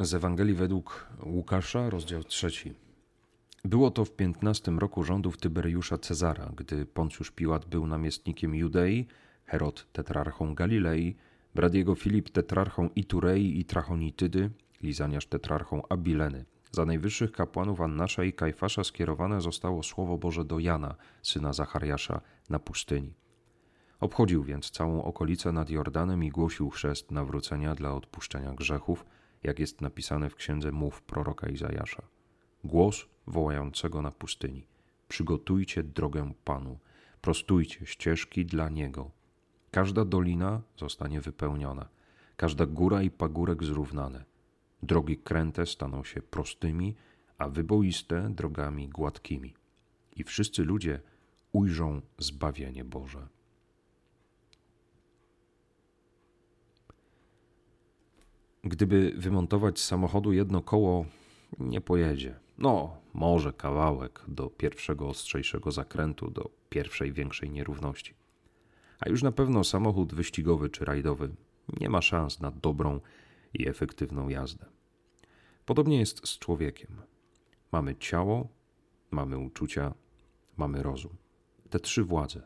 z Ewangelii według Łukasza, rozdział trzeci. Było to w piętnastym roku rządów Tyberiusza Cezara, gdy Poncjusz Piłat był namiestnikiem Judei, Herod tetrarchą Galilei, brat jego Filip tetrarchą Iturei i Trachonitydy, Lizaniasz tetrarchą Abileny. Za najwyższych kapłanów Annasza i Kajfasza skierowane zostało Słowo Boże do Jana, syna Zachariasza, na pustyni. Obchodził więc całą okolicę nad Jordanem i głosił chrzest nawrócenia dla odpuszczenia grzechów, jak jest napisane w księdze Mów proroka Izajasza. Głos wołającego na pustyni: Przygotujcie drogę Panu, prostujcie ścieżki dla Niego. Każda dolina zostanie wypełniona, każda góra i pagórek zrównane. Drogi kręte staną się prostymi, a wyboiste drogami gładkimi. I wszyscy ludzie ujrzą zbawienie Boże. Gdyby wymontować z samochodu jedno koło, nie pojedzie. No, może kawałek do pierwszego ostrzejszego zakrętu, do pierwszej większej nierówności. A już na pewno samochód wyścigowy czy rajdowy nie ma szans na dobrą i efektywną jazdę. Podobnie jest z człowiekiem. Mamy ciało, mamy uczucia, mamy rozum. Te trzy władze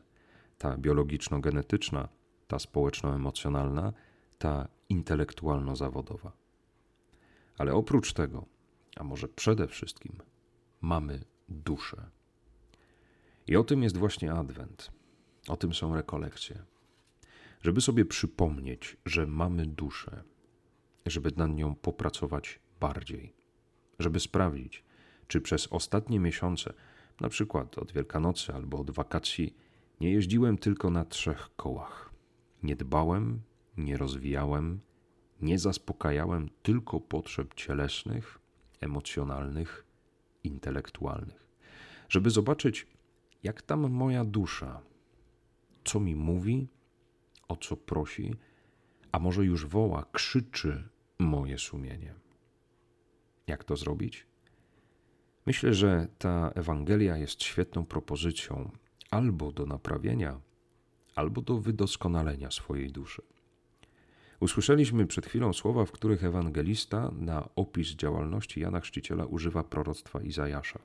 ta biologiczno-genetyczna, ta społeczno-emocjonalna, ta intelektualno-zawodowa. Ale oprócz tego, a może przede wszystkim, mamy duszę. I o tym jest właśnie Adwent. O tym są rekolekcje. Żeby sobie przypomnieć, że mamy duszę, żeby nad nią popracować bardziej, żeby sprawdzić, czy przez ostatnie miesiące, na przykład od Wielkanocy albo od wakacji, nie jeździłem tylko na trzech kołach. Nie dbałem, nie rozwijałem, nie zaspokajałem tylko potrzeb cielesnych, emocjonalnych, intelektualnych. Żeby zobaczyć, jak tam moja dusza, co mi mówi, o co prosi, a może już woła, krzyczy moje sumienie. Jak to zrobić? Myślę, że ta Ewangelia jest świetną propozycją albo do naprawienia, albo do wydoskonalenia swojej duszy. Usłyszeliśmy przed chwilą słowa, w których ewangelista na opis działalności Jana Chrzciciela używa proroctwa Izajasza.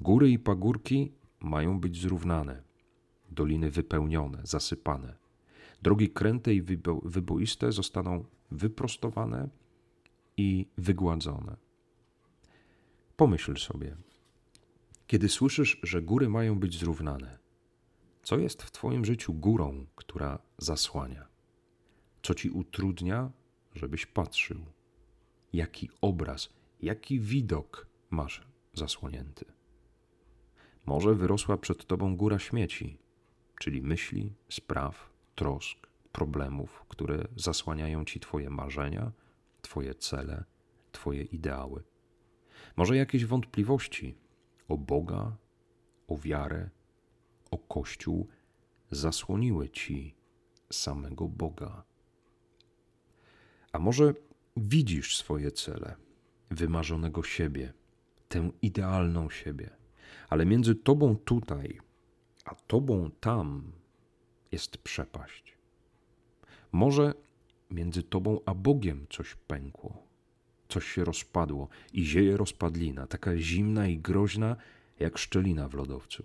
Góry i pagórki mają być zrównane, doliny wypełnione, zasypane. Drogi kręte i wyboiste zostaną wyprostowane i wygładzone. Pomyśl sobie, kiedy słyszysz, że góry mają być zrównane, co jest w Twoim życiu górą, która zasłania? Co Ci utrudnia, żebyś patrzył? Jaki obraz, jaki widok masz zasłonięty? Może wyrosła przed Tobą góra śmieci, czyli myśli, spraw, trosk, problemów, które zasłaniają Ci Twoje marzenia, Twoje cele, Twoje ideały. Może jakieś wątpliwości o Boga, o wiarę, o Kościół zasłoniły Ci samego Boga. A może widzisz swoje cele, wymarzonego siebie, tę idealną siebie, ale między Tobą tutaj, a Tobą tam jest przepaść. Może między Tobą a Bogiem coś pękło coś się rozpadło i zieje rozpadlina, taka zimna i groźna jak szczelina w lodowcu.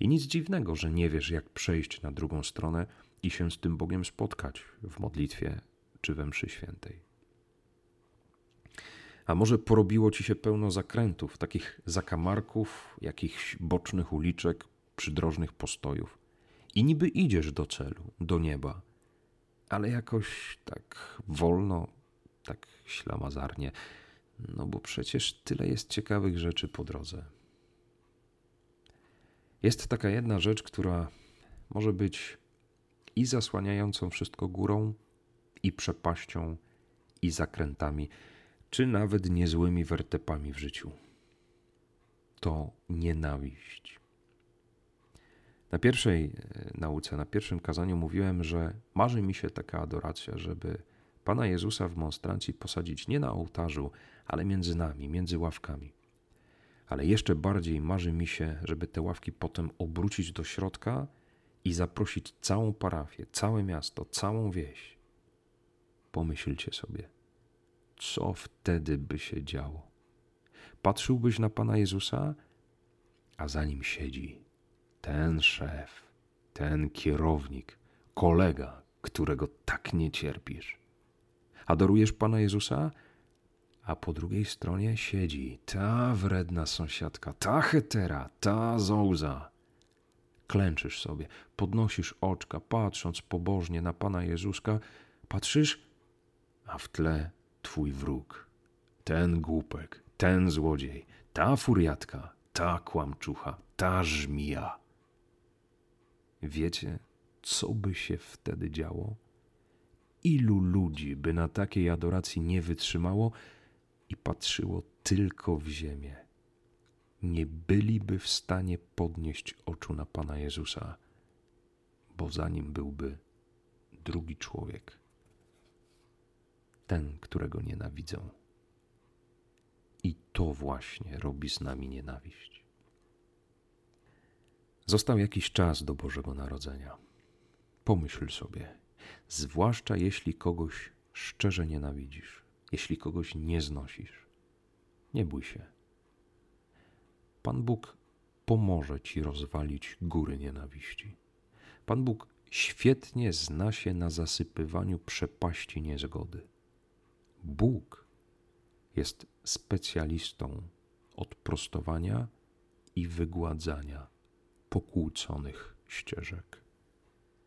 I nic dziwnego, że nie wiesz, jak przejść na drugą stronę i się z tym Bogiem spotkać w modlitwie czy we mszy świętej. A może porobiło ci się pełno zakrętów, takich zakamarków, jakichś bocznych uliczek, przydrożnych postojów. I niby idziesz do celu, do nieba, ale jakoś tak wolno, tak ślamazarnie, no bo przecież tyle jest ciekawych rzeczy po drodze. Jest taka jedna rzecz, która może być i zasłaniającą wszystko górą, i przepaścią, i zakrętami, czy nawet niezłymi wertepami w życiu. To nienawiść. Na pierwszej e, nauce, na pierwszym kazaniu mówiłem, że marzy mi się taka adoracja, żeby Pana Jezusa w monstrancji posadzić nie na ołtarzu, ale między nami, między ławkami. Ale jeszcze bardziej marzy mi się, żeby te ławki potem obrócić do środka i zaprosić całą parafię, całe miasto, całą wieś. Pomyślcie sobie, Co wtedy by się działo? Patrzyłbyś na Pana Jezusa, a za nim siedzi ten szef, ten kierownik, kolega, którego tak nie cierpisz. Adorujesz Pana Jezusa, a po drugiej stronie siedzi ta wredna sąsiadka, ta hetera, ta zołza. Klęczysz sobie, podnosisz oczka, patrząc pobożnie na Pana Jezuska, patrzysz, a w tle twój wróg, ten głupek, ten złodziej, ta furiatka, ta kłamczucha, ta żmija. Wiecie, co by się wtedy działo? Ilu ludzi by na takiej adoracji nie wytrzymało i patrzyło tylko w ziemię? Nie byliby w stanie podnieść oczu na Pana Jezusa, bo za nim byłby drugi człowiek, ten, którego nienawidzą. I to właśnie robi z nami nienawiść. Został jakiś czas do Bożego Narodzenia. Pomyśl sobie, zwłaszcza jeśli kogoś szczerze nienawidzisz, jeśli kogoś nie znosisz. Nie bój się. Pan Bóg pomoże ci rozwalić góry nienawiści. Pan Bóg świetnie zna się na zasypywaniu przepaści niezgody. Bóg jest specjalistą od prostowania i wygładzania pokłóconych ścieżek.